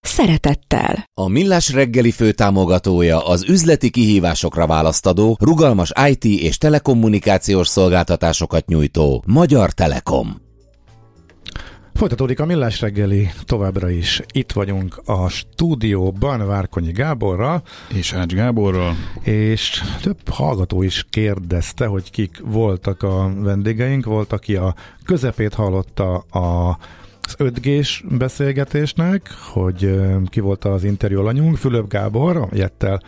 szeretettel. A Millás reggeli főtámogatója az üzleti kihívásokra választadó, rugalmas IT és telekommunikációs szolgáltatásokat nyújtó Magyar Telekom. Folytatódik a Millás reggeli továbbra is. Itt vagyunk a stúdióban Várkonyi Gáborral. És Ács Gáborral. És több hallgató is kérdezte, hogy kik voltak a vendégeink. Volt, aki a közepét hallotta a az 5 g beszélgetésnek, hogy ki volt az interjú alanyunk, Fülöp Gábor, a Jettel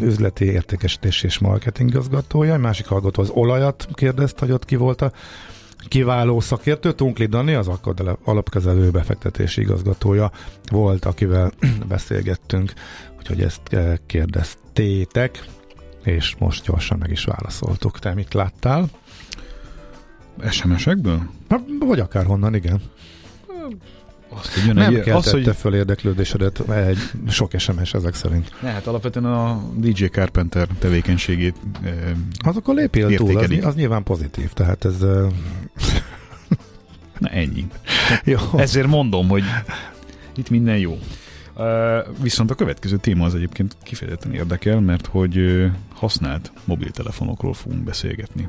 üzleti értékesítés és marketing igazgatója, másik hallgató az olajat kérdezte, hogy ott ki volt a kiváló szakértő, Tunkli Dani, az Akkad alapkezelő befektetési igazgatója volt, akivel beszélgettünk, úgyhogy ezt kérdeztétek, és most gyorsan meg is válaszoltuk. Te mit láttál? SMS-ekből? Vagy akárhonnan, igen. Azt, hogy nem egy, az, hogy... föl érdeklődésedet egy sok SMS ezek szerint. Ne, hát alapvetően a DJ Carpenter tevékenységét e, Az akkor lépjél túl, az, az nyilván pozitív, tehát ez... Na ennyi. jó. Ezért mondom, hogy itt minden jó. Uh, viszont a következő téma az egyébként kifejezetten érdekel, mert hogy használt mobiltelefonokról fogunk beszélgetni.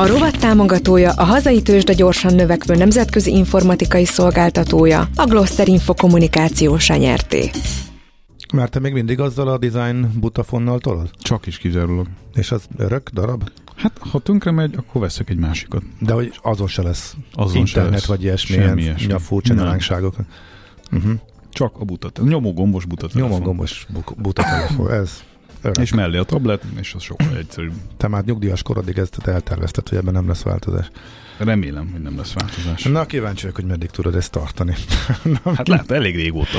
A rovat támogatója a hazai tőzsde gyorsan növekvő nemzetközi informatikai szolgáltatója, a Gloster Info kommunikációsa nyerté. Mert te még mindig azzal a design butafonnal tolod? Csak is kizárólag. És az örök darab? Hát, ha tönkre megy, akkor veszek egy másikat. De hogy azon se lesz azon internet, se lesz. vagy ilyesmi, Semmi ilyesmi. furcsa Uh-huh. Mhm. Csak a buta, nyomógombos buta Nyomógombos buta telefon, ez Örök. És mellé a tablet, és az sokkal egyszerűbb. Te már nyugdíjas korodig ezt eltervezted, hogy ebben nem lesz változás. Remélem, hogy nem lesz változás. Na, kíváncsi vagyok, hogy meddig tudod ezt tartani. Na, hát lehet, elég régóta.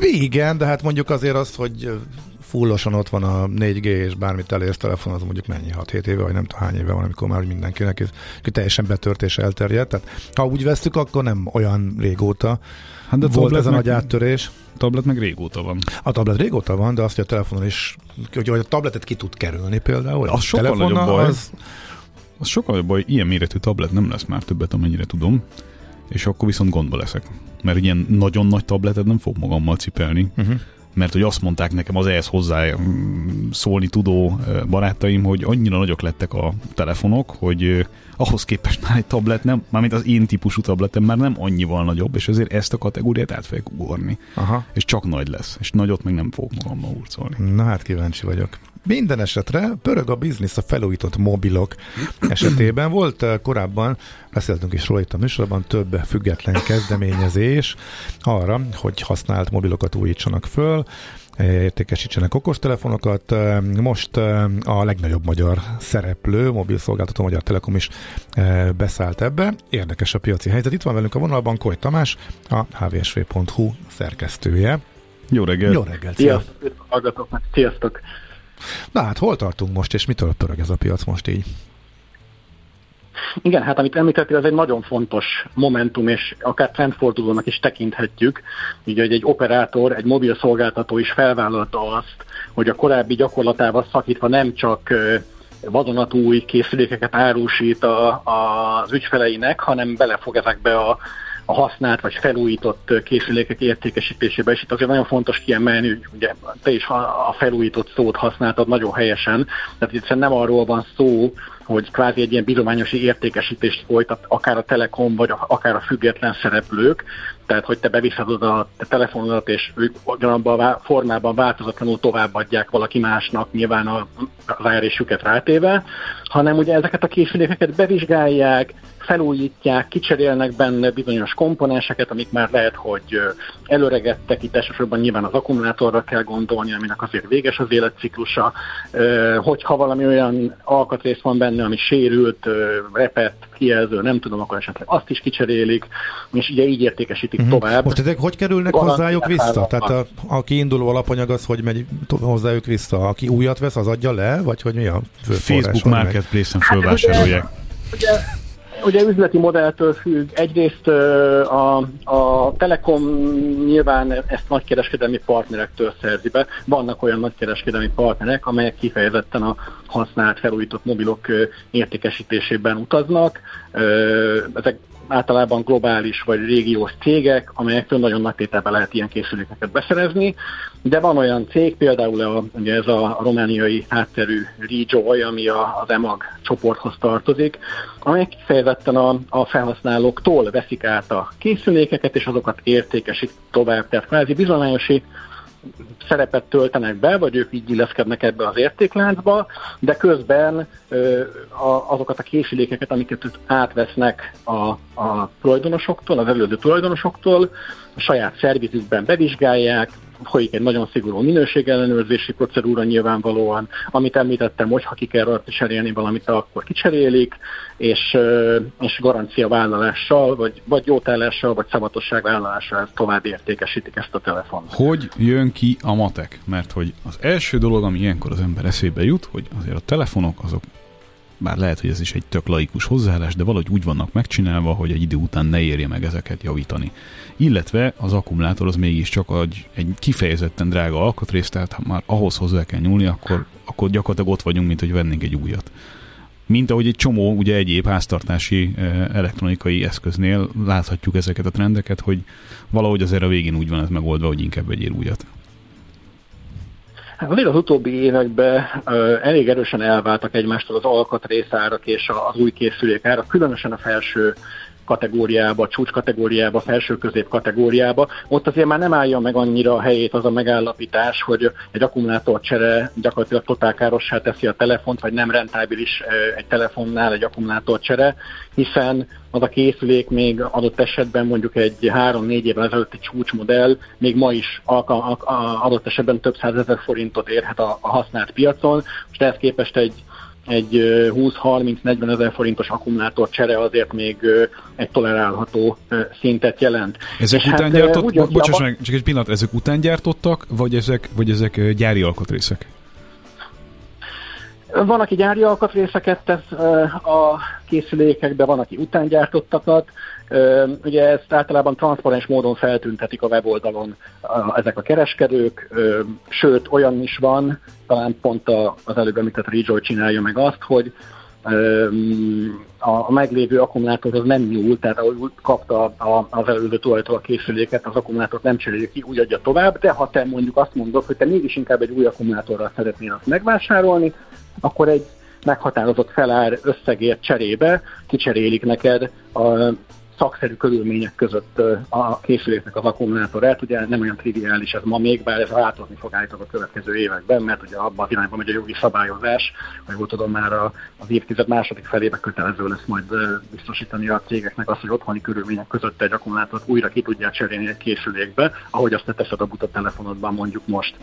Igen, de hát mondjuk azért azt, hogy fullosan ott van a 4G, és bármit elérsz telefon, az mondjuk mennyi, 6-7 éve, vagy nem tudom hány éve van, amikor már mindenkinek ez teljesen betört és elterjedt. Tehát ha úgy vesztük, akkor nem olyan régóta hát de volt ez a nagy áttörés. A tablet meg régóta van. A tablet régóta van, de azt, hogy a telefonon is, hogy a tabletet ki tud kerülni például. Az sokkal nagyobb baj. Az, az sokkal jobb baj, ilyen méretű tablet nem lesz már többet, amennyire tudom, és akkor viszont gondba leszek. Mert ilyen nagyon nagy tabletet nem fog magammal cipelni. Uh-huh mert hogy azt mondták nekem az ehhez hozzá mm, szólni tudó barátaim, hogy annyira nagyok lettek a telefonok, hogy ahhoz képest már egy tablet nem, mármint az én típusú tabletem már nem annyival nagyobb, és ezért ezt a kategóriát át fogják ugorni. Aha. És csak nagy lesz, és nagyot meg nem fogok magammal úrcolni. Na hát kíváncsi vagyok. Minden esetre pörög a biznisz a felújított mobilok esetében. Volt korábban, beszéltünk is róla itt a műsorban, több független kezdeményezés arra, hogy használt mobilokat újítsanak föl értékesítsenek okostelefonokat. Most a legnagyobb magyar szereplő, mobilszolgáltató Magyar Telekom is beszállt ebbe. Érdekes a piaci helyzet. Itt van velünk a vonalban Koly Tamás, a hvsv.hu szerkesztője. Jó reggel! Jó reggel! Sziasztok! Sziasztok! Na hát hol tartunk most, és mitől pörög ez a piac most így? Igen, hát amit említettél, az egy nagyon fontos momentum, és akár trendfordulónak is tekinthetjük. Ugye, hogy egy operátor, egy mobil szolgáltató is felvállalta azt, hogy a korábbi gyakorlatával szakítva nem csak vadonatúj készülékeket árusít a, a, az ügyfeleinek, hanem belefog ezekbe a a használt vagy felújított készülékek értékesítésébe, és itt azért nagyon fontos kiemelni, hogy ugye te is a felújított szót használtad nagyon helyesen, tehát itt nem arról van szó, hogy kvázi egy ilyen bizományos értékesítést folytat akár a Telekom, vagy akár a független szereplők, tehát hogy te beviszed oda a te telefonodat, és ők abban a formában változatlanul továbbadják valaki másnak, nyilván a ráérésüket rátéve, hanem ugye ezeket a készülékeket bevizsgálják, felújítják, kicserélnek benne bizonyos komponenseket, amik már lehet, hogy előregettek, itt elsősorban nyilván az akkumulátorra kell gondolni, aminek azért véges az életciklusa, hogyha valami olyan alkatrész van benne, ami sérült, repett, kijelző, nem tudom, akkor esetleg azt is kicserélik, és ugye így értékesítik uh-huh. tovább. Most ezek hogy kerülnek Valami hozzájuk vissza? Tehát a, a kiinduló alapanyag az, hogy megy hozzájuk vissza? Aki újat vesz, az adja le? Vagy hogy mi a Facebook Marketplace-en fölvásárolják. Hát, ugye, ugye ugye üzleti modelltől függ. Egyrészt a, a Telekom nyilván ezt nagykereskedelmi partnerektől szerzi be. Vannak olyan nagykereskedelmi partnerek, amelyek kifejezetten a használt, felújított mobilok értékesítésében utaznak. Ezek általában globális vagy régiós cégek, amelyektől nagyon nagy tételben lehet ilyen készülékeket beszerezni, de van olyan cég, például a, ugye ez a romániai hátterű Rejoy, ami a, az EMAG csoporthoz tartozik, amelyek kifejezetten a, a felhasználóktól veszik át a készülékeket, és azokat értékesít tovább. Tehát kvázi bizonyosi szerepet töltenek be, vagy ők így illeszkednek ebbe az értékláncba, de közben azokat a készülékeket, amiket átvesznek a, a tulajdonosoktól, az előző tulajdonosoktól, saját szervizükben bevizsgálják, folyik egy nagyon szigorú minőségellenőrzési procedúra nyilvánvalóan, amit említettem, hogy ha ki kell rajta cserélni valamit, akkor kicserélik, és, és garancia vállalással, vagy, vagy jótállással, vagy szabatosság vállalással tovább értékesítik ezt a telefont. Hogy jön ki a matek? Mert hogy az első dolog, ami ilyenkor az ember eszébe jut, hogy azért a telefonok azok bár lehet, hogy ez is egy tök laikus hozzáállás, de valahogy úgy vannak megcsinálva, hogy egy idő után ne érje meg ezeket javítani. Illetve az akkumulátor az mégiscsak egy, egy kifejezetten drága alkatrész, tehát ha már ahhoz hozzá kell nyúlni, akkor, akkor gyakorlatilag ott vagyunk, mint hogy vennénk egy újat. Mint ahogy egy csomó ugye egyéb háztartási elektronikai eszköznél láthatjuk ezeket a trendeket, hogy valahogy azért a végén úgy van ez megoldva, hogy inkább vegyél újat. Hát azért az utóbbi években elég erősen elváltak egymástól az alkatrészárak és az új készülék ára, különösen a felső kategóriába, csúcs kategóriába, felső közép kategóriába, ott azért már nem állja meg annyira a helyét az a megállapítás, hogy egy akkumulátorcsere gyakorlatilag totálkárossá teszi a telefont, vagy nem rentábilis egy telefonnál egy akkumulátorcsere, hiszen az a készülék még adott esetben mondjuk egy 3-4 évvel ezelőtti csúcsmodell még ma is adott esetben több százezer forintot érhet a, a használt piacon. Most ehhez képest egy egy 20-30-40 ezer forintos akkumulátor csere azért még egy tolerálható szintet jelent. Ezek És után hát, gyártott, bo- bocsáss meg, csak egy pillanat, ezek után gyártottak, vagy ezek, vagy ezek gyári alkatrészek? Van, aki gyári alkatrészeket tesz a készülékekbe, van, aki után gyártottakat. Ugye ezt általában transzparens módon feltüntetik a weboldalon ezek a kereskedők, sőt olyan is van, talán pont az előbb említett Rejoy csinálja meg azt, hogy a meglévő akkumulátorhoz nem nyúl, tehát ahogy kapta az előző tulajtól a készüléket, az akkumulátort nem cseréli ki, úgy adja tovább, de ha te mondjuk azt mondod, hogy te mégis inkább egy új akkumulátorral szeretnél azt megvásárolni, akkor egy meghatározott felár összegért cserébe kicserélik neked a szakszerű körülmények között a készüléknek az akkumulátorát. Ugye nem olyan triviális ez ma még, bár ez változni fog állítólag a következő években, mert ugye abban az irányban megy a jogi szabályozás, hogy úgy tudom már az évtized második felébe kötelező lesz majd biztosítani a cégeknek azt, hogy otthoni körülmények között egy akkumulátort újra ki tudják cserélni egy készülékbe, ahogy azt te teszed a buta telefonodban mondjuk most.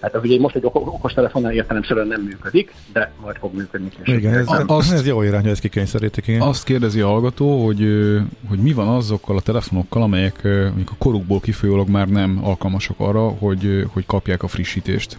Hát az ugye most egy okos telefonnál értelemszerűen nem működik, de majd fog működni. Igen, ez, azt, ez jó irány, hogy ezt kikényszerítik. Igen. Azt kérdezi a hallgató, hogy, hogy mi van azokkal a telefonokkal, amelyek a korukból kifolyólag már nem alkalmasak arra, hogy, hogy kapják a frissítést.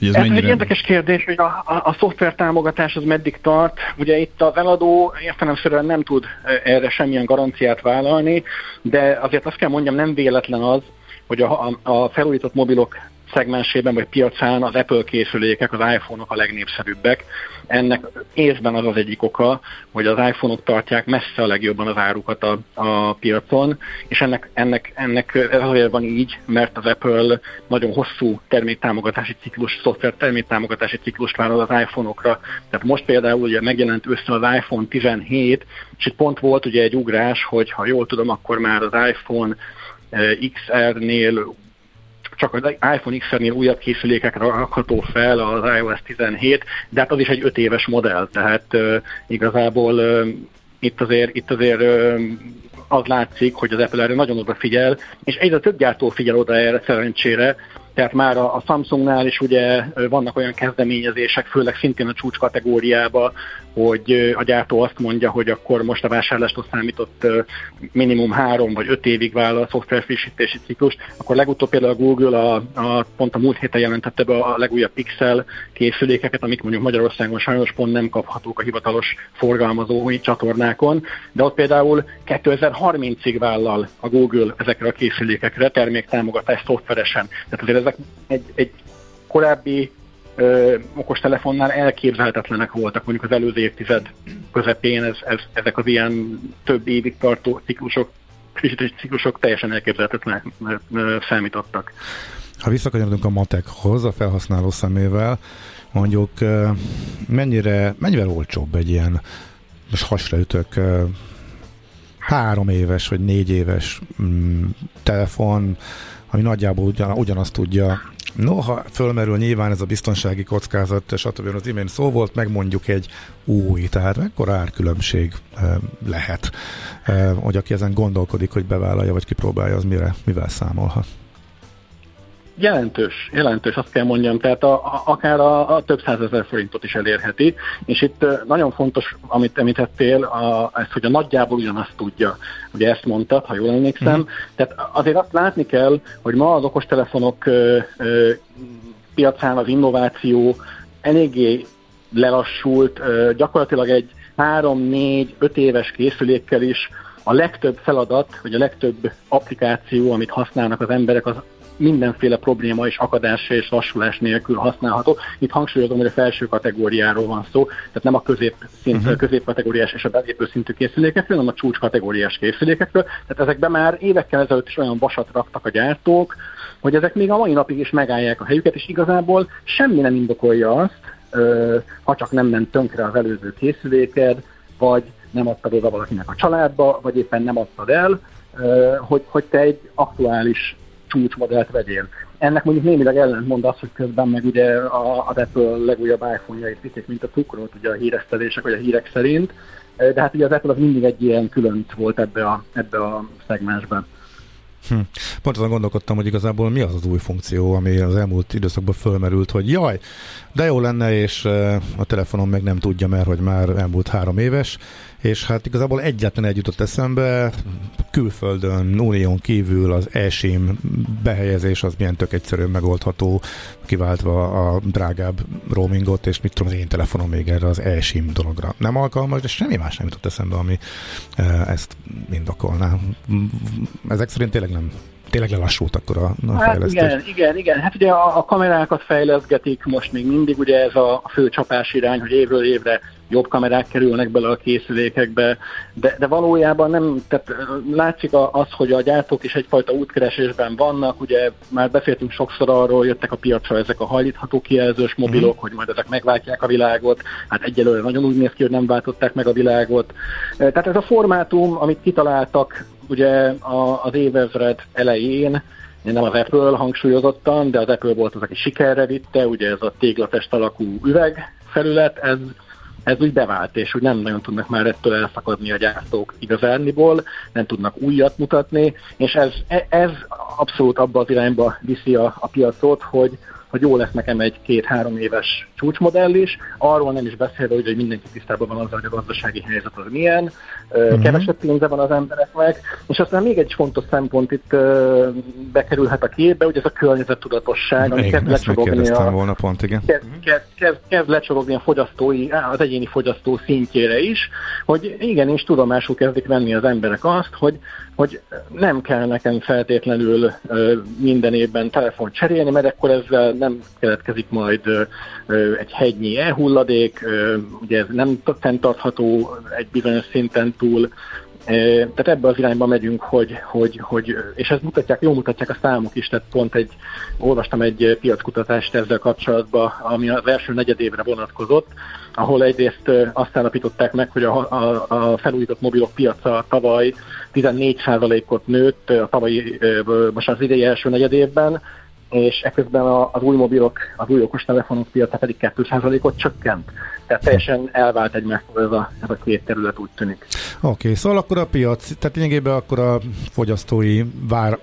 Ez, ez mennyire... egy érdekes kérdés, hogy a, a, a szoftver támogatás az meddig tart. Ugye itt az eladó értelemszerűen nem tud erre semmilyen garanciát vállalni, de azért azt kell mondjam, nem véletlen az, hogy a, a felújított mobilok szegmensében vagy piacán az Apple készülékek, az iPhone-ok a legnépszerűbbek. Ennek évben az az egyik oka, hogy az iPhone-ok tartják messze a legjobban az árukat a, a piacon, és ennek, ennek, ennek azért van így, mert az Apple nagyon hosszú terméktámogatási ciklus, szoftver terméktámogatási ciklust vállal az iPhone-okra. Tehát most például ugye megjelent össze az iPhone 17, és itt pont volt ugye egy ugrás, hogy ha jól tudom, akkor már az iPhone XR-nél csak az iPhone XR-nél újabb készülékekre rakható fel az iOS 17, de hát az is egy 5 éves modell, tehát igazából itt azért, itt azért az látszik, hogy az Apple erre nagyon odafigyel, és egyre több gyártó figyel oda erre szerencsére, tehát már a, Samsungnál is ugye vannak olyan kezdeményezések, főleg szintén a csúcs kategóriába, hogy a gyártó azt mondja, hogy akkor most a vásárlástól számított minimum három vagy öt évig vállal a szoftver frissítési ciklus, akkor legutóbb például a Google a, a, pont a múlt héten jelentette be a legújabb Pixel készülékeket, amik mondjuk Magyarországon sajnos pont nem kaphatók a hivatalos forgalmazói csatornákon, de ott például 2030-ig vállal a Google ezekre a készülékekre terméktámogatás szoftveresen. Tehát azért ezek egy, egy korábbi okostelefonnál elképzelhetetlenek voltak mondjuk az előző évtized közepén, ez, ez, ezek az ilyen több évig tartó ciklusok, frissítési ciklusok teljesen elképzelhetetlenek számítottak. Ha visszakanyarodunk a matekhoz, a felhasználó szemével, mondjuk mennyire, mennyivel olcsóbb egy ilyen, most hasra ütök, három éves vagy négy éves mm, telefon, ami nagyjából ugyan, ugyanazt tudja Noha fölmerül nyilván ez a biztonsági kockázat, stb. az imént szó volt, meg mondjuk egy új, tehát mekkora árkülönbség lehet, hogy aki ezen gondolkodik, hogy bevállalja, vagy kipróbálja, az mire, mivel számolhat? Jelentős, jelentős, azt kell mondjam, tehát a, a, akár a, a több százezer forintot is elérheti, és itt nagyon fontos, amit említettél, a, ez, hogy a nagyjából ugyanazt tudja. Ugye ezt mondtad, ha jól emlékszem. Mm. Tehát azért azt látni kell, hogy ma az okostelefonok ö, ö, piacán az innováció eléggé lelassult, ö, gyakorlatilag egy 3-4-5 éves készülékkel is a legtöbb feladat, vagy a legtöbb applikáció, amit használnak az emberek, az mindenféle probléma és akadás és lassulás nélkül használható. Itt hangsúlyozom, hogy a felső kategóriáról van szó, tehát nem a közép szint, uh-huh. középkategóriás és a belépő szintű készülékekről, hanem a csúcs kategóriás készülékekről. Tehát ezekben már évekkel ezelőtt is olyan vasat raktak a gyártók, hogy ezek még a mai napig is megállják a helyüket, és igazából semmi nem indokolja azt, ha csak nem ment tönkre az előző készüléked, vagy nem adtad oda valakinek a családba, vagy éppen nem adtad el, hogy, hogy te egy aktuális csúcsmodellt vegyél. Ennek mondjuk némileg ellentmond az, hogy közben meg ugye a, az Apple legújabb iPhone-jait viszik, mint a cukrot, ugye a híresztelések vagy a hírek szerint, de hát ugye az Apple az mindig egy ilyen különt volt ebbe a, ebbe a szegmensben. Hm. Pont azon gondolkodtam, hogy igazából mi az az új funkció, ami az elmúlt időszakban fölmerült, hogy jaj, de jó lenne, és a telefonom meg nem tudja, mert hogy már elmúlt három éves, és hát igazából egyetlen egy jutott eszembe, külföldön, unión kívül az eSIM behelyezés az milyen tök egyszerűen megoldható, kiváltva a drágább roamingot, és mit tudom, az én telefonom még erre az eSIM dologra nem alkalmas, de semmi más nem jutott eszembe, ami ezt indokolná. Ezek szerint tényleg nem tényleg lelassult akkor a, a hát fejlesztés. Igen, igen, igen. Hát ugye a, a kamerákat fejleszgetik most még mindig, ugye ez a, a fő csapás irány, hogy évről évre jobb kamerák kerülnek bele a készülékekbe, de, de valójában nem, tehát látszik az, hogy a gyártók is egyfajta útkeresésben vannak, ugye már beszéltünk sokszor arról, jöttek a piacra ezek a hajlítható kijelzős mobilok, mm. hogy majd ezek megváltják a világot, hát egyelőre nagyon úgy néz ki, hogy nem váltották meg a világot. Tehát ez a formátum, amit kitaláltak ugye az évezred elején, nem az Apple hangsúlyozottan, de az Apple volt az, aki sikerre vitte, ugye ez a téglatest alakú üvegfelület, ez ez úgy bevált, és úgy nem nagyon tudnak már ettől elszakadni a gyártók igazániból, nem tudnak újat mutatni, és ez, ez abszolút abba az irányba viszi a, a piacot, hogy, hogy jó lesz nekem egy két-három éves csúcsmodell is, arról nem is beszélve, hogy mindenki tisztában van azzal, hogy a gazdasági helyzet az milyen, uh-huh. kevesebb pénze van az embereknek, és aztán még egy fontos szempont itt bekerülhet a képbe, hogy ez a környezettudatosság, ami kezd lecsorogni a, volna pont, igen. Kezd, kezd, kezd, kezd lecsorogni a fogyasztói, az egyéni fogyasztó szintjére is, hogy igenis tudomásul kezdik venni az emberek azt, hogy hogy nem kell nekem feltétlenül minden évben telefon cserélni, mert akkor ezzel nem keletkezik majd egy hegynyi elhulladék, ugye ez nem fenntartható egy bizonyos szinten túl, tehát ebbe az irányba megyünk, hogy, hogy, hogy és ezt mutatják, jól mutatják a számok is, tehát pont egy, olvastam egy piackutatást ezzel kapcsolatban, ami az első negyedévre vonatkozott, ahol egyrészt azt állapították meg, hogy a, a, a felújított mobilok piaca tavaly 14%-ot nőtt, a tavalyi, most az idei első negyedévben, és ekközben az új mobilok, az új okostelefonok piaca pedig 2%-ot csökkent. Tehát teljesen elvált egymástól ez a, ez a két terület úgy tűnik. Oké, okay, szóval akkor a piac, tehát lényegében akkor a fogyasztói vár,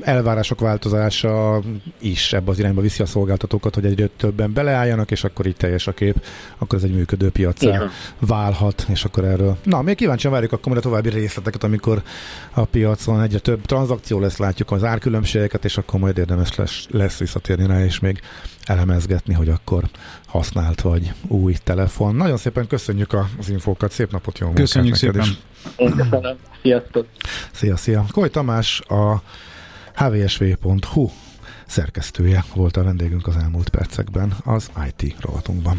elvárások változása is ebbe az irányba viszi a szolgáltatókat, hogy egyre többen beleálljanak, és akkor így teljes a kép, akkor ez egy működő piacra válhat, és akkor erről. Na, még kíváncsian várjuk akkor a további részleteket, amikor a piacon egyre több tranzakció lesz, látjuk az árkülönbségeket, és akkor majd érdemes lesz, lesz visszatérni rá, és még elemezgetni, hogy akkor használt vagy új telefon. Nagyon szépen köszönjük az infókat, szép napot, jó Köszönjük szépen. Is. Én köszönöm. Sziasztok. Szia, szia. Koly Tamás, a hvsv.hu szerkesztője volt a vendégünk az elmúlt percekben az IT rovatunkban.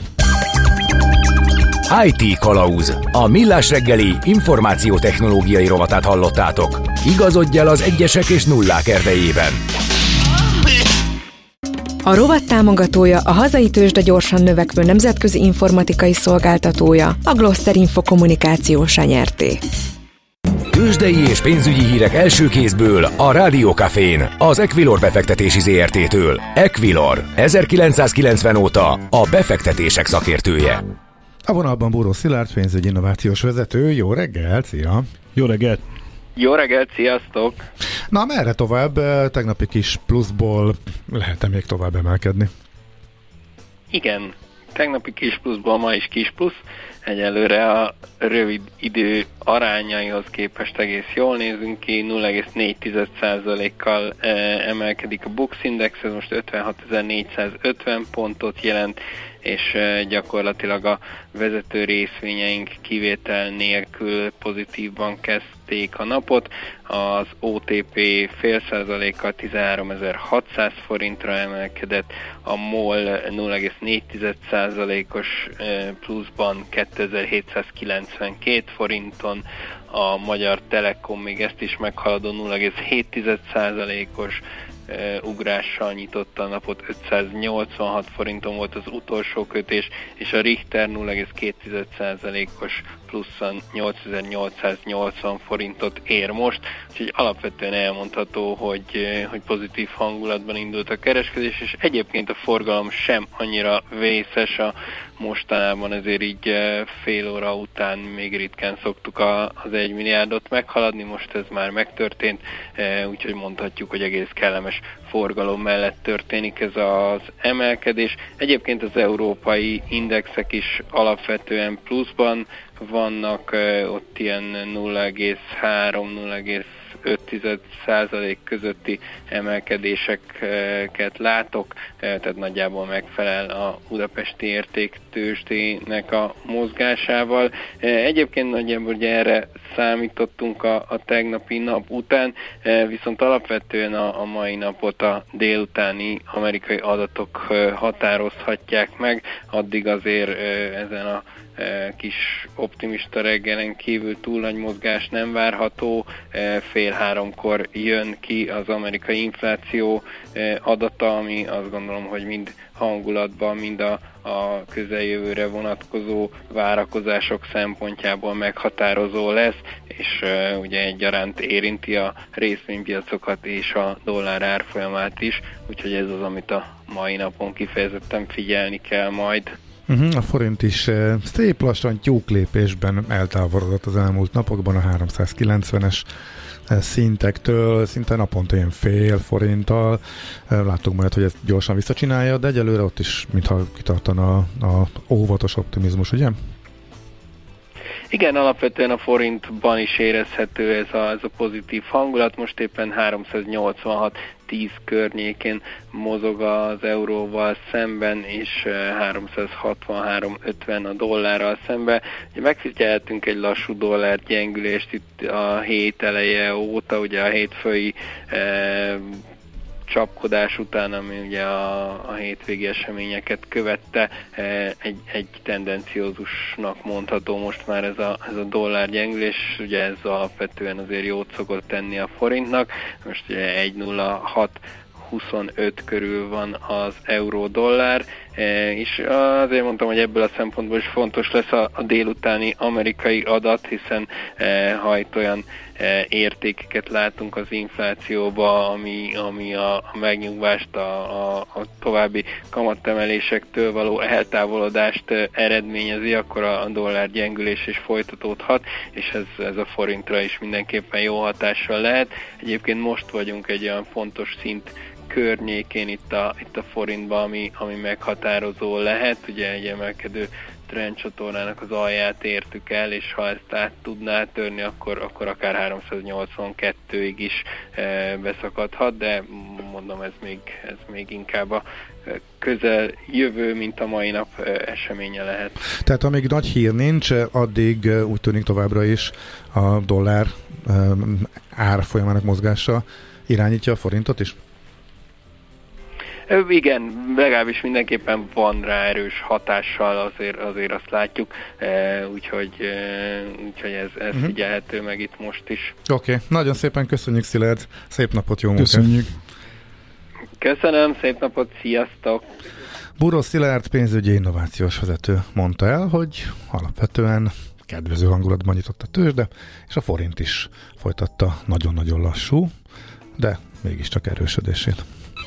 IT Kalauz. A millás reggeli információtechnológiai rovatát hallottátok. Igazodj el az egyesek és nullák erdejében. A rovat támogatója a hazai tőzsde gyorsan növekvő nemzetközi informatikai szolgáltatója, a Gloster Info kommunikációs nyerté. Tőzsdei és pénzügyi hírek első kézből a Rádiókafén, az Equilor befektetési ZRT-től. Equilor, 1990 óta a befektetések szakértője. A vonalban Bóró Szilárd, pénzügyi innovációs vezető. Jó reggelt, szia! Jó reggelt! Jó reggelt, sziasztok! Na, merre tovább? Tegnapi kis pluszból lehet-e még tovább emelkedni? Igen, tegnapi kis pluszból ma is kis plusz. Egyelőre a rövid idő arányaihoz képest egész jól nézünk ki, 0,4%-kal emelkedik a Bux Index, ez most 56.450 pontot jelent, és gyakorlatilag a vezető részvényeink kivétel nélkül pozitívban kezdték a napot. Az OTP fél százalékkal 13.600 forintra emelkedett, a MOL 0,4 százalékos pluszban 2792 forinton, a Magyar Telekom még ezt is meghaladó 0,7 százalékos ugrással nyitotta a napot, 586 forinton volt az utolsó kötés, és a Richter 0,2%-os pluszan 8880 forintot ér most, úgyhogy alapvetően elmondható, hogy, hogy pozitív hangulatban indult a kereskedés, és egyébként a forgalom sem annyira vészes a mostanában, ezért így fél óra után még ritkán szoktuk az egy milliárdot meghaladni, most ez már megtörtént, úgyhogy mondhatjuk, hogy egész kellemes forgalom mellett történik ez az emelkedés. Egyébként az európai indexek is alapvetően pluszban vannak, ott ilyen 0,3, 0,5% közötti emelkedéseket látok, tehát nagyjából megfelel a budapesti értéktőstének a mozgásával. Egyébként nagyjából ugye erre számítottunk a, a tegnapi nap után, viszont alapvetően a, a mai napot a délutáni amerikai adatok határozhatják meg, addig azért ezen a kis optimista reggelen kívül túl nagy mozgás nem várható. Fél háromkor jön ki az amerikai infláció adata, ami azt gondolom, hogy mind hangulatban, mind a, a közeljövőre vonatkozó várakozások szempontjából meghatározó lesz, és uh, ugye egyaránt érinti a részvénypiacokat és a dollár árfolyamát is, úgyhogy ez az, amit a mai napon kifejezetten figyelni kell majd. Uh-huh, a forint is uh, szép lassan tyúklépésben eltávolodott az elmúlt napokban a 390-es szintektől, szinte naponta ilyen fél forinttal. Láttuk majd, hogy ezt gyorsan visszacsinálja, de egyelőre ott is, mintha kitartana a óvatos optimizmus, ugye? Igen, alapvetően a forintban is érezhető ez a, ez a pozitív hangulat, most éppen 386 310 környékén mozog az euróval szemben, és 363,50 a dollárral szemben. Ugye megfigyelhetünk egy lassú dollár gyengülést itt a hét eleje óta, ugye a hétfői csapkodás után, ami ugye a, a hétvégi eseményeket követte, e, egy, egy tendenciózusnak mondható most már ez a, ez a dollár gyengülés, ugye ez alapvetően azért jót szokott tenni a forintnak, most ugye 1,06 25 körül van az euró-dollár, és azért mondtam, hogy ebből a szempontból is fontos lesz a, a délutáni amerikai adat, hiszen e, ha itt olyan e, értékeket látunk az inflációba, ami, ami a, a megnyugvást, a, a, a további kamatemelésektől való eltávolodást eredményezi, akkor a dollár gyengülés is folytatódhat, és ez, ez a forintra is mindenképpen jó hatással lehet. Egyébként most vagyunk egy olyan fontos szint környékén itt a, itt a forintban, ami, ami meghatározó lehet. Ugye egy emelkedő trendcsatornának az alját értük el, és ha ezt át tudná törni, akkor, akkor akár 382-ig is e, beszakadhat, de mondom, ez még, ez még inkább a közel jövő, mint a mai nap e, eseménye lehet. Tehát amíg nagy hír nincs, addig e, úgy tűnik továbbra is a dollár e, árfolyamának mozgása irányítja a forintot is? Igen, legalábbis mindenképpen van rá erős hatással, azért, azért azt látjuk, úgyhogy, úgyhogy ez, ez uh-huh. figyelhető meg itt most is. Oké, okay. nagyon szépen köszönjük Szilárd, szép napot, jó munkát! Köszönjük! Köszönöm, szép napot, sziasztok! Buró Szilárd pénzügyi innovációs vezető mondta el, hogy alapvetően kedvező hangulatban nyitott a tőzsde, és a forint is folytatta nagyon-nagyon lassú, de mégiscsak erősödését.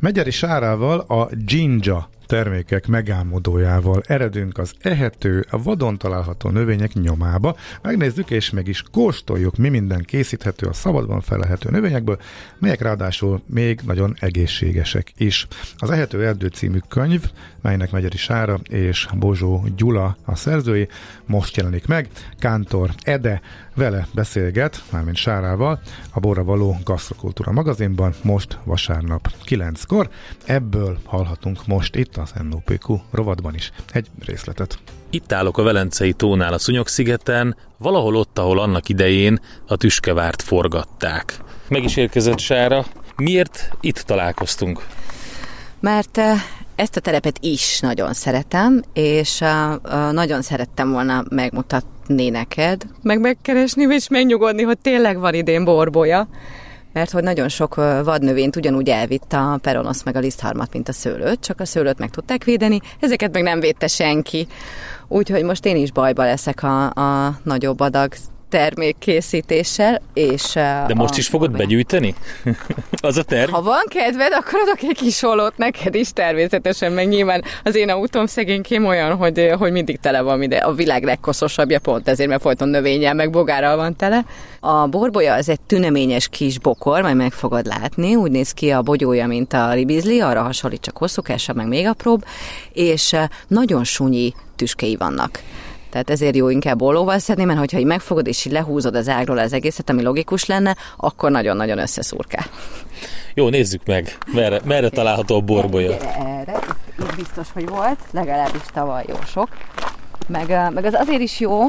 Megyeri Sárával a Ginja termékek megálmodójával eredünk az ehető, a vadon található növények nyomába. Megnézzük és meg is kóstoljuk, mi minden készíthető a szabadban felelhető növényekből, melyek ráadásul még nagyon egészségesek is. Az Ehető Erdő című könyv, melynek Megyeri Sára és Bozsó Gyula a szerzői, most jelenik meg. Kántor Ede vele beszélget, mármint Sárával, a Borra Való Gasztrokultúra magazinban, most vasárnap 9-kor. Ebből hallhatunk most itt az NOPQ rovatban is egy részletet. Itt állok a Velencei tónál a Szúnyog-szigeten, valahol ott, ahol annak idején a tüskevárt forgatták. Meg is érkezett Sára. Miért itt találkoztunk? Mert eh, ezt a terepet is nagyon szeretem, és uh, uh, nagyon szerettem volna megmutatni neked, meg megkeresni, és megnyugodni, hogy tényleg van idén borbolya, mert hogy nagyon sok vadnövényt ugyanúgy elvitt a peronosz meg a lisztharmat, mint a szőlőt, csak a szőlőt meg tudták védeni, ezeket meg nem védte senki. Úgyhogy most én is bajba leszek a, a nagyobb adag termékkészítéssel, és... De most is fogod begyűjteni? az a terv? Ha van kedved, akkor adok egy kis olót neked is természetesen, meg nyilván az én autóm szegénykém olyan, hogy, hogy mindig tele van ide. A világ legkoszosabbja pont ezért, mert folyton növényel, meg bogárral van tele. A borbolya az egy tüneményes kis bokor, majd meg fogod látni, úgy néz ki a bogyója, mint a ribizli, arra hasonlít, csak hosszúkásabb, meg még apróbb, és nagyon sunyi tüskei vannak. Tehát ezért jó inkább ollóval szedni, mert hogyha így megfogod és így lehúzod az ágról az egészet, ami logikus lenne, akkor nagyon-nagyon összeszurkál. Jó, nézzük meg, merre, merre található a borbolya. Erre, itt, itt biztos, hogy volt, legalábbis tavaly jó sok. Meg, meg az azért is jó,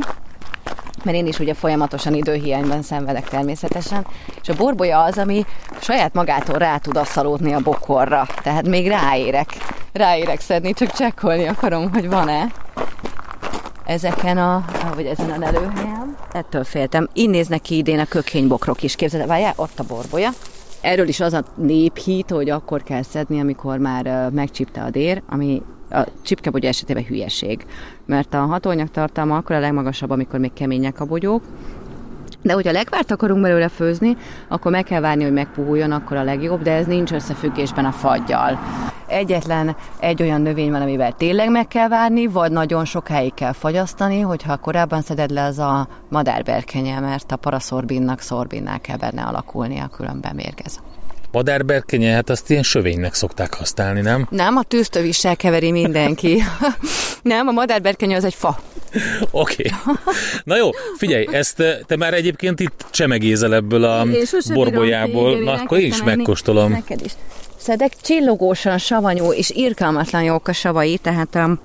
mert én is ugye folyamatosan időhiányban szenvedek természetesen, és a borbolya az, ami saját magától rá tud asszalódni a bokorra, tehát még ráérek, ráérek szedni, csak csekkolni akarom, hogy van-e ezeken a, vagy ezen a lelőhelyen. Ettől féltem. Így néznek ki idén a kökénybokrok is. Képzeld, várjál, ott a borbolya. Erről is az a néphít, hogy akkor kell szedni, amikor már megcsipte a dér, ami a csipkebogyó esetében hülyeség. Mert a hatóanyag tartalma akkor a legmagasabb, amikor még kemények a bogyók, De hogyha legvárt akarunk belőle főzni, akkor meg kell várni, hogy megpuhuljon, akkor a legjobb, de ez nincs összefüggésben a fagyjal. Egyetlen egy olyan növény van, amivel tényleg meg kell várni, vagy nagyon sokáig kell fagyasztani, hogyha korábban szeded le, az a madárberkenye, mert a paraszorbinnak szorbinnál kell benne alakulnia, különben mérgez. Madárberkenye, hát azt ilyen sövénynek szokták használni, nem? Nem, a tűztövissel keveri mindenki. nem, a madárberkenye az egy fa. Oké. Okay. Na jó, figyelj, ezt te már egyébként itt csemegézel ebből a borbolyából. Na, akkor én is megkóstolom. Neked is. Szedek csillogósan savanyú és irkalmatlan jók a savai, tehát um,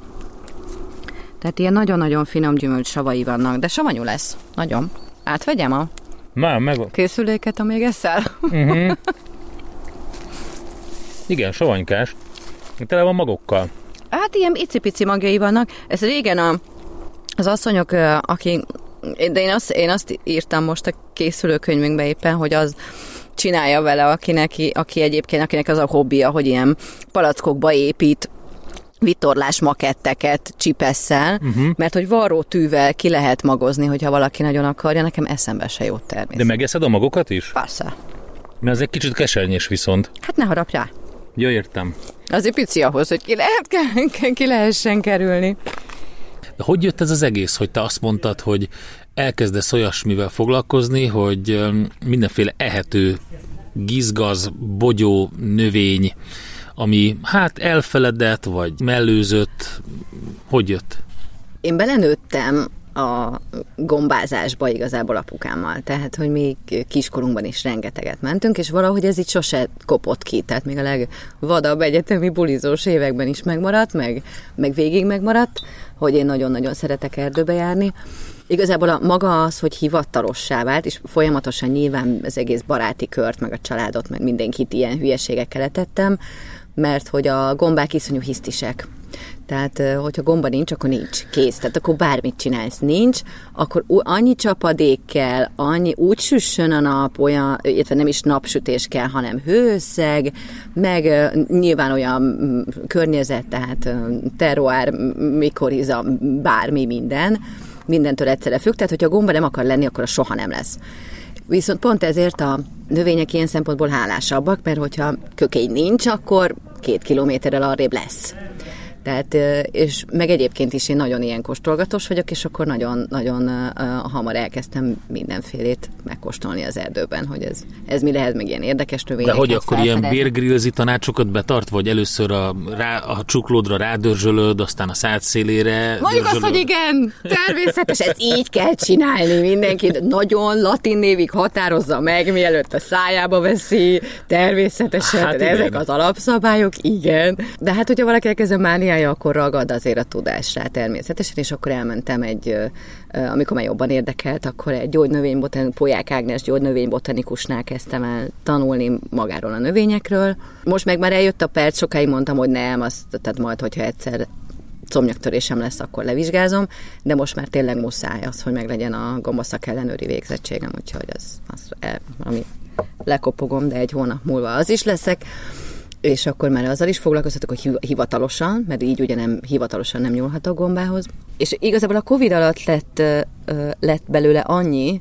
tehát ilyen nagyon-nagyon finom gyümölcs savai vannak, de savanyú lesz. Nagyon. Átvegyem a Már, meg... készüléket, amíg eszel? Uh-huh. Igen, savanykás. Tele van magokkal. Hát ilyen icipici magjai vannak. Ez régen a, az asszonyok, aki, de én azt, én azt írtam most a készülőkönyvünkbe éppen, hogy az csinálja vele, akinek, aki egyébként, akinek az a hobbija, hogy ilyen palackokba épít vitorlás maketteket csipesszel, uh-huh. mert hogy varró tűvel ki lehet magozni, hogyha valaki nagyon akarja, nekem eszembe se jót természetesen. De megeszed a magokat is? Persze. Mert ez egy kicsit kesernyés viszont. Hát ne harap rá. Jó, értem. Azért pici ahhoz, hogy ki, lehet, ki lehessen kerülni. De hogy jött ez az egész, hogy te azt mondtad, hogy elkezdesz olyasmivel foglalkozni, hogy mindenféle ehető gizgaz, bogyó, növény, ami hát elfeledett, vagy mellőzött, hogy jött? Én belenőttem a gombázásba igazából apukámmal. Tehát, hogy még kiskorunkban is rengeteget mentünk, és valahogy ez itt sose kopott ki. Tehát még a legvadabb egyetemi bulizós években is megmaradt, meg, meg végig megmaradt, hogy én nagyon-nagyon szeretek erdőbe járni. Igazából a maga az, hogy hivatalossá vált, és folyamatosan nyilván az egész baráti kört, meg a családot, meg mindenkit ilyen hülyeségekkel letettem, mert hogy a gombák iszonyú hisztisek. Tehát, hogyha gomba nincs, akkor nincs. Kész. Tehát akkor bármit csinálsz. Nincs, akkor annyi csapadék kell, annyi, úgy süssön a nap, olyan, illetve nem is napsütés kell, hanem hőszeg, meg nyilván olyan környezet, tehát terroár, mikoriza, bármi minden, mindentől egyszerre függ, tehát hogyha gomba nem akar lenni, akkor a soha nem lesz. Viszont pont ezért a növények ilyen szempontból hálásabbak, mert hogyha kökény nincs, akkor két kilométerrel arrébb lesz. Tehát, és meg egyébként is én nagyon ilyen kóstolgatós vagyok, és akkor nagyon-nagyon hamar elkezdtem mindenfélét megkóstolni az erdőben, hogy ez, ez mi lehet, meg ilyen érdekes növények. De hogy akkor ilyen bérgrillzi tanácsokat betart, vagy először a, rá, a csuklódra rádörzsölöd, aztán a szád szélére Mondjuk azt, hogy igen, természetes, ez így kell csinálni mindenki. Nagyon latin névig határozza meg, mielőtt a szájába veszi, természetesen, hát ezek az alapszabályok, igen. De hát, hogyha valaki elkezd mániá csinálja, akkor ragad azért a tudásra természetesen, és akkor elmentem egy, amikor már jobban érdekelt, akkor egy gyógynövénybotan, Polyák Ágnes gyógynövénybotanikusnál kezdtem el tanulni magáról a növényekről. Most meg már eljött a perc, sokáig mondtam, hogy nem, azt, tehát majd, hogyha egyszer comnyaktörésem lesz, akkor levizsgázom, de most már tényleg muszáj az, hogy meglegyen a gombaszak ellenőri végzettségem, úgyhogy az, az ami lekopogom, de egy hónap múlva az is leszek és akkor már azzal is foglalkoztatok, hogy hivatalosan, mert így ugye nem hivatalosan nem nyúlhatok gombához. És igazából a Covid alatt lett, lett belőle annyi,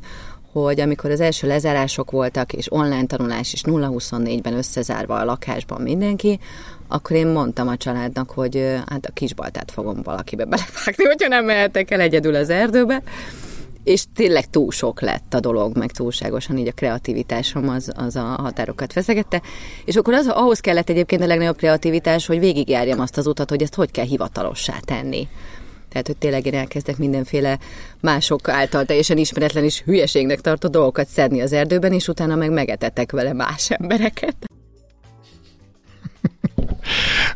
hogy amikor az első lezárások voltak, és online tanulás is 0-24-ben összezárva a lakásban mindenki, akkor én mondtam a családnak, hogy hát a kisbaltát fogom valakibe belevágni, hogyha nem mehetek el egyedül az erdőbe és tényleg túl sok lett a dolog, meg túlságosan így a kreativitásom az, az a határokat feszegette, és akkor az, ahhoz kellett egyébként a legnagyobb kreativitás, hogy végigjárjam azt az utat, hogy ezt hogy kell hivatalossá tenni. Tehát, hogy tényleg én elkezdek mindenféle mások által teljesen ismeretlen és hülyeségnek tartó dolgokat szedni az erdőben, és utána meg megetetek vele más embereket.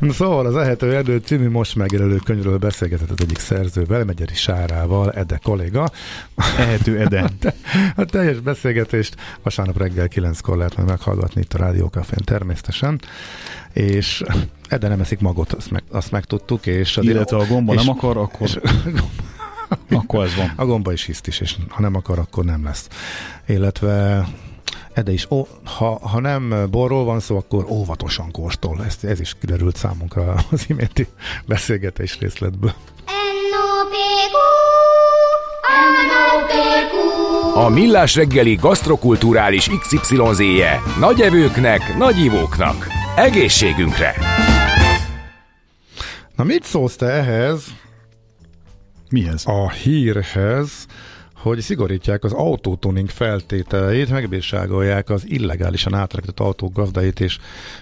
Szóval az Ehető Erdő című most megjelölő könyvről beszélgetett egyik szerzővel, Megyeri Sárával, Ede kolléga. Ehető Ede. A teljes beszélgetést vasárnap reggel 9-kor lehet majd meghallgatni itt a Rádiókafén természetesen. És Ede nem eszik magot, azt, meg, azt megtudtuk. És a Illetve a gomba és, nem akar, akkor... És, akkor ez van. A gomba is hiszt is, és ha nem akar, akkor nem lesz. Illetve de is, ó, ha, ha nem borról van szó, akkor óvatosan kóstol. Ez, ez is kiderült számunkra az iménti beszélgetés részletből. A Millás reggeli gasztrokulturális XYZ-je nagy evőknek, nagy ivóknak. Egészségünkre! Na mit szólsz te ehhez? Mihez? A hírhez, hogy szigorítják az autótuning feltételeit, megbírságolják az illegálisan átrakott autók gazdait és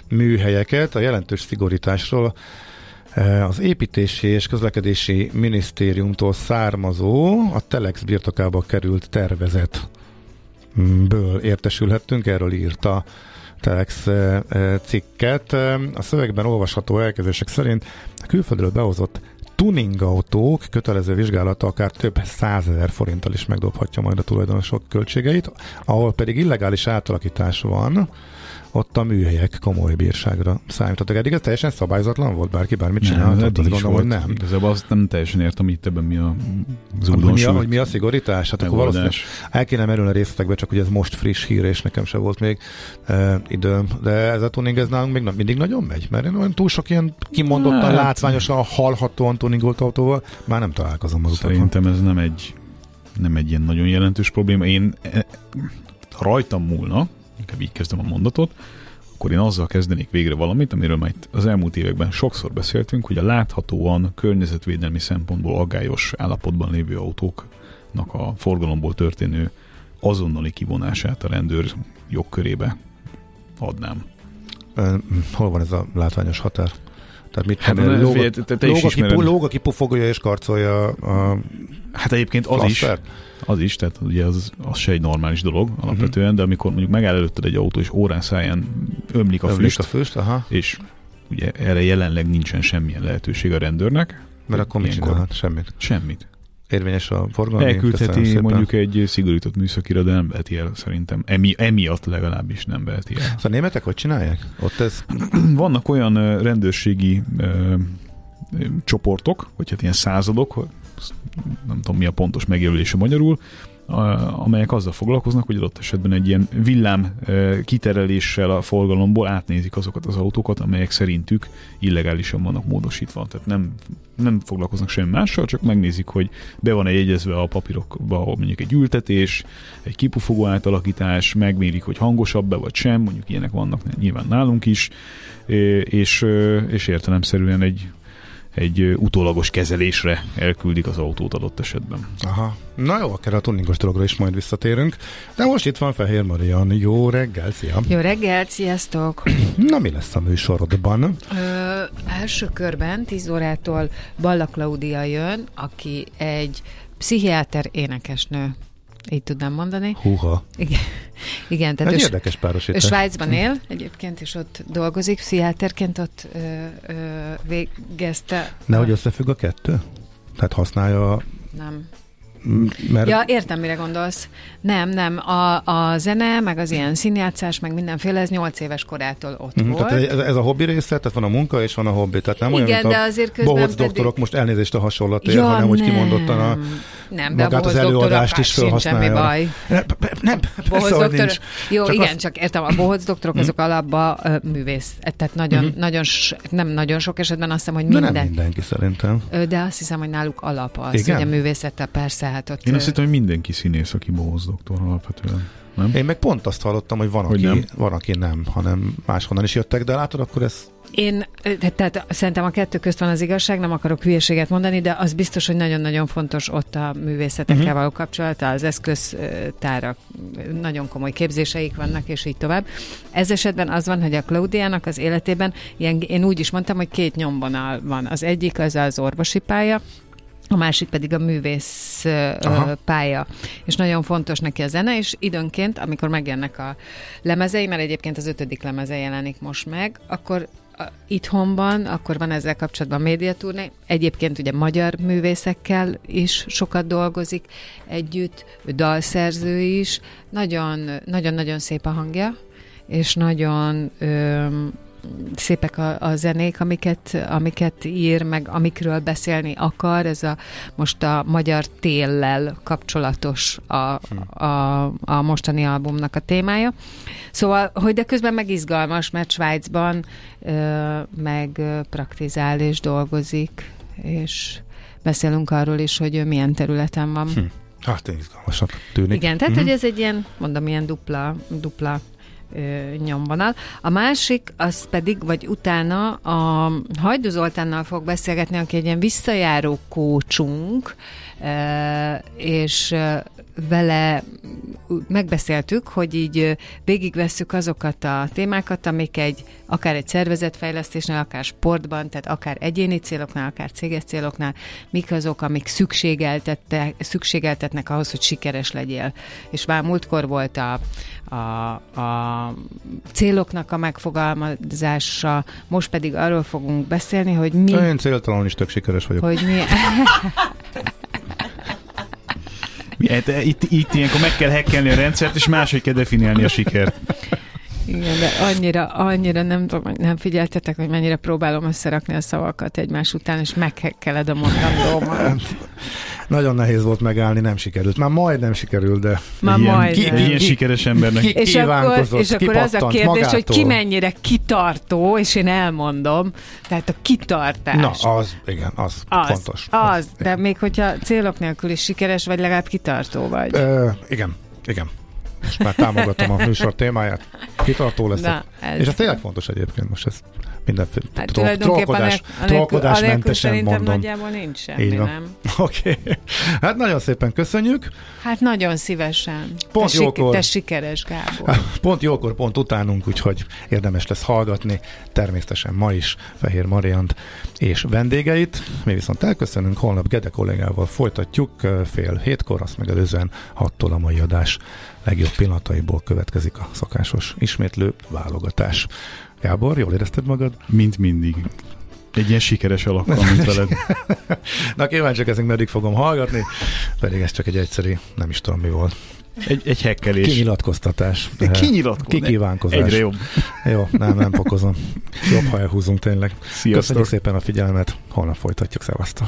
műhelyeket. A jelentős szigorításról eh, az építési és közlekedési minisztériumtól származó, a Telex birtokába került tervezet ből értesülhettünk, erről írta Telex eh, eh, cikket. A szövegben olvasható elkezdések szerint a külföldről behozott tuning autók kötelező vizsgálata akár több százezer forinttal is megdobhatja majd a tulajdonosok költségeit, ahol pedig illegális átalakítás van, ott a műhelyek komoly bírságra számítottak. Eddig ez teljesen szabályzatlan volt, bárki bármit csinálhat, eddig azt gondolom, volt. hogy nem. Igazából azt nem teljesen értem, itt ebben mi a Hogy mi a, hogy mi a szigorítás? Hát akkor valószínűleg el kéne merülni a részletekbe, csak hogy ez most friss hír, és nekem se volt még e, időm. De ez a tuning, ez nálunk még na- mindig nagyon megy, mert én olyan túl sok ilyen kimondottan, Hát. látványosan, hallhatóan tuningolt autóval már nem találkozom az utakon. Szerintem ez nem egy, nem egy ilyen nagyon jelentős probléma. Én e, ha rajtam múlna, inkább így kezdem a mondatot, akkor én azzal kezdenék végre valamit, amiről már az elmúlt években sokszor beszéltünk, hogy a láthatóan környezetvédelmi szempontból aggályos állapotban lévő autóknak a forgalomból történő azonnali kivonását a rendőr jogkörébe adnám. Hol van ez a látványos határ? Tehát mit Hát, lóg, is lóg, aki, lóg, aki pufogja és karcolja a Hát egyébként az is, flasher? az is, tehát ugye az, az se egy normális dolog alapvetően, uh-huh. de amikor mondjuk megáll előtted egy autó, és órán száján ömlik a Ömlik füst, a füst, aha. és ugye erre jelenleg nincsen semmilyen lehetőség a rendőrnek. Mert akkor mit csinálhat? Semmit. Semmit. Érvényes a forgalmi. Elküldheti mondjuk egy szigorított műszakira, de nem veheti el szerintem. Emi, emiatt legalábbis nem veheti el. Szóval a németek hogy csinálják? Ott ez Vannak olyan rendőrségi ö, csoportok, vagy hát ilyen századok, nem tudom mi a pontos megjelölése magyarul, amelyek azzal foglalkoznak, hogy adott esetben egy ilyen villám kitereléssel a forgalomból átnézik azokat az autókat, amelyek szerintük illegálisan vannak módosítva. Tehát nem, nem foglalkoznak semmi mással, csak megnézik, hogy be van-e jegyezve a papírokba mondjuk egy ültetés, egy kipufogó átalakítás, megmérik, hogy hangosabb-e vagy sem, mondjuk ilyenek vannak nyilván nálunk is, és, és értelemszerűen egy, egy utólagos kezelésre elküldik az autót adott esetben. Aha. Na jó, akár a tuningos dologra is majd visszatérünk. De most itt van Fehér Marian. Jó reggel, szia! Jó reggelt, sziasztok! Na mi lesz a műsorodban? Ö, első körben 10 órától Balla Klaudia jön, aki egy pszichiáter énekesnő. Így tudnám mondani. Húha. Igen, igen tehát Egy ő, érdekes ő párosítás. Svájcban él egyébként, és ott dolgozik, pszichiáterként ott ö, ö, végezte. Nehogy összefügg a kettő? Tehát használja, a- Nem. mert Ja, értem, mire gondolsz. Nem, nem. A, a zene, meg az ilyen színjátszás, meg mindenféle, ez 8 éves korától ott Mhm, volt. Tehát ez, ez a hobbi része, tehát van a munka és van a hobbi. Tehát nem olyan, Igen, mint de a azért közben bohóc pedig- doktorok, most elnézést a hasonlatért, hanem hogy kimondottan a nem, de a magát az előadást is sincs semmi felhasználja. baj. Nem, nem Bohóc persze, hogy doktor, nincs. jó, Csak igen, azt- csak értem, a bohóc doktorok azok alapban ö, művész. Tehát nagyon, Mhm. nagyon, nem nagyon sok esetben azt hiszem, hogy De minden. nem mindenki szerintem. De azt hiszem, hogy náluk alap az, Igen? hogy a művészettel persze, hát ott... Én azt hittem, hogy mindenki színész, aki bohóc doktor alapvetően. Nem? Én meg pont azt hallottam, hogy van, Hogy aki, nem? van, aki nem, hanem máshonnan is jöttek, de látod, akkor ez Én, tehát szerintem a kettő közt van az igazság, nem akarok hülyeséget mondani, de az biztos, hogy nagyon-nagyon fontos ott a művészetekkel Mhm. való kapcsolata, az eszköztárak, nagyon komoly képzéseik vannak, és így tovább. Ez esetben az van, hogy a Klaudiának az életében, ilyen, én úgy is mondtam, hogy két nyomvonal van. Az egyik az az orvosi pálya, a másik pedig a művész Aha. pálya. És nagyon fontos neki a zene, és időnként, amikor megjelennek a lemezei, mert egyébként az ötödik lemeze jelenik most meg, akkor itthonban, akkor van ezzel kapcsolatban médiaturné. Egyébként ugye magyar művészekkel is sokat dolgozik együtt, ő dalszerző is. Nagyon, nagyon-nagyon szép a hangja, és nagyon öm, szépek a, a zenék, amiket, amiket ír, meg amikről beszélni akar. Ez a most a magyar téllel kapcsolatos a, a, a mostani albumnak a témája. Szóval, hogy de közben meg izgalmas, mert Svájcban ö, meg praktizál és dolgozik, és beszélünk arról is, hogy ő milyen területen van. Hm. Hát izgalmasnak tűnik. Igen, tehát mm. hogy ez egy ilyen, mondom, ilyen dupla, dupla nyomvonal. A másik, az pedig, vagy utána a Hajdu Zoltánnal fog beszélgetni, aki egy ilyen visszajáró kócsunk, és vele megbeszéltük, hogy így végigvesszük azokat a témákat, amik egy, akár egy szervezetfejlesztésnél, akár sportban, tehát akár egyéni céloknál, akár céges céloknál, mik azok, amik szükségeltetnek ahhoz, hogy sikeres legyél. És már múltkor volt a, a, a céloknak a megfogalmazása, most pedig arról fogunk beszélni, hogy mi... Én céltalanul is tök sikeres vagyok. Hogy mi... Hát, itt, itt ilyenkor meg kell hekkelni a rendszert, és máshogy kell definiálni a sikert. Igen, de annyira, annyira nem tudom, nem figyeltetek, hogy mennyire próbálom összerakni a szavakat egymás után, és meghekkeled a mondandómat. Nagyon nehéz volt megállni, nem sikerült. Már majdnem sikerült, de... Már ilyen, majd. ki, ilyen sikeres embernek. Ki, és akkor, és akkor az a kérdés, magától. hogy ki mennyire kitartó, és én elmondom, tehát a kitartás. Na, az, igen, az, az fontos. Az, az de még hogyha célok nélkül is sikeres vagy, legalább kitartó vagy. Ö, igen, igen. Most már támogatom a műsor témáját. Kitartó leszek. Na, ez- És ez tényleg fontos egyébként most ez mindenféle Hát tro- tulajdonképpen trollkodás, anélkül- trollkodás anélkül mentesen szerintem mondom. nagyjából nincs semmi, Így van. nem? Oké. Okay. Hát nagyon szépen köszönjük. Hát nagyon szívesen. Pont te, jókor. te sikeres, Gábor. Pont jókor, pont utánunk, úgyhogy érdemes lesz hallgatni. Természetesen ma is Fehér Mariant és vendégeit. Mi viszont elköszönünk, holnap Gede kollégával folytatjuk fél hétkor, azt megelőzően hattól a mai adás legjobb pillanataiból következik a szokásos ismétlő válogatás. Gábor, jól érezted magad? Mint mindig. Egy ilyen sikeres alakval, mint veled. Na kíváncsiak ezek meddig fogom hallgatni, pedig ez csak egy egyszerű, nem is tudom mi volt. Egy, egy hekkelés. Kinyilatkoztatás. Kinyilatkozás. Kikívánkozás. Egyre jobb. Jó, nem, nem fokozom. Jobb, ha elhúzunk tényleg. Sziasztok. Köszönjük szépen a figyelmet, holnap folytatjuk, szevasztok.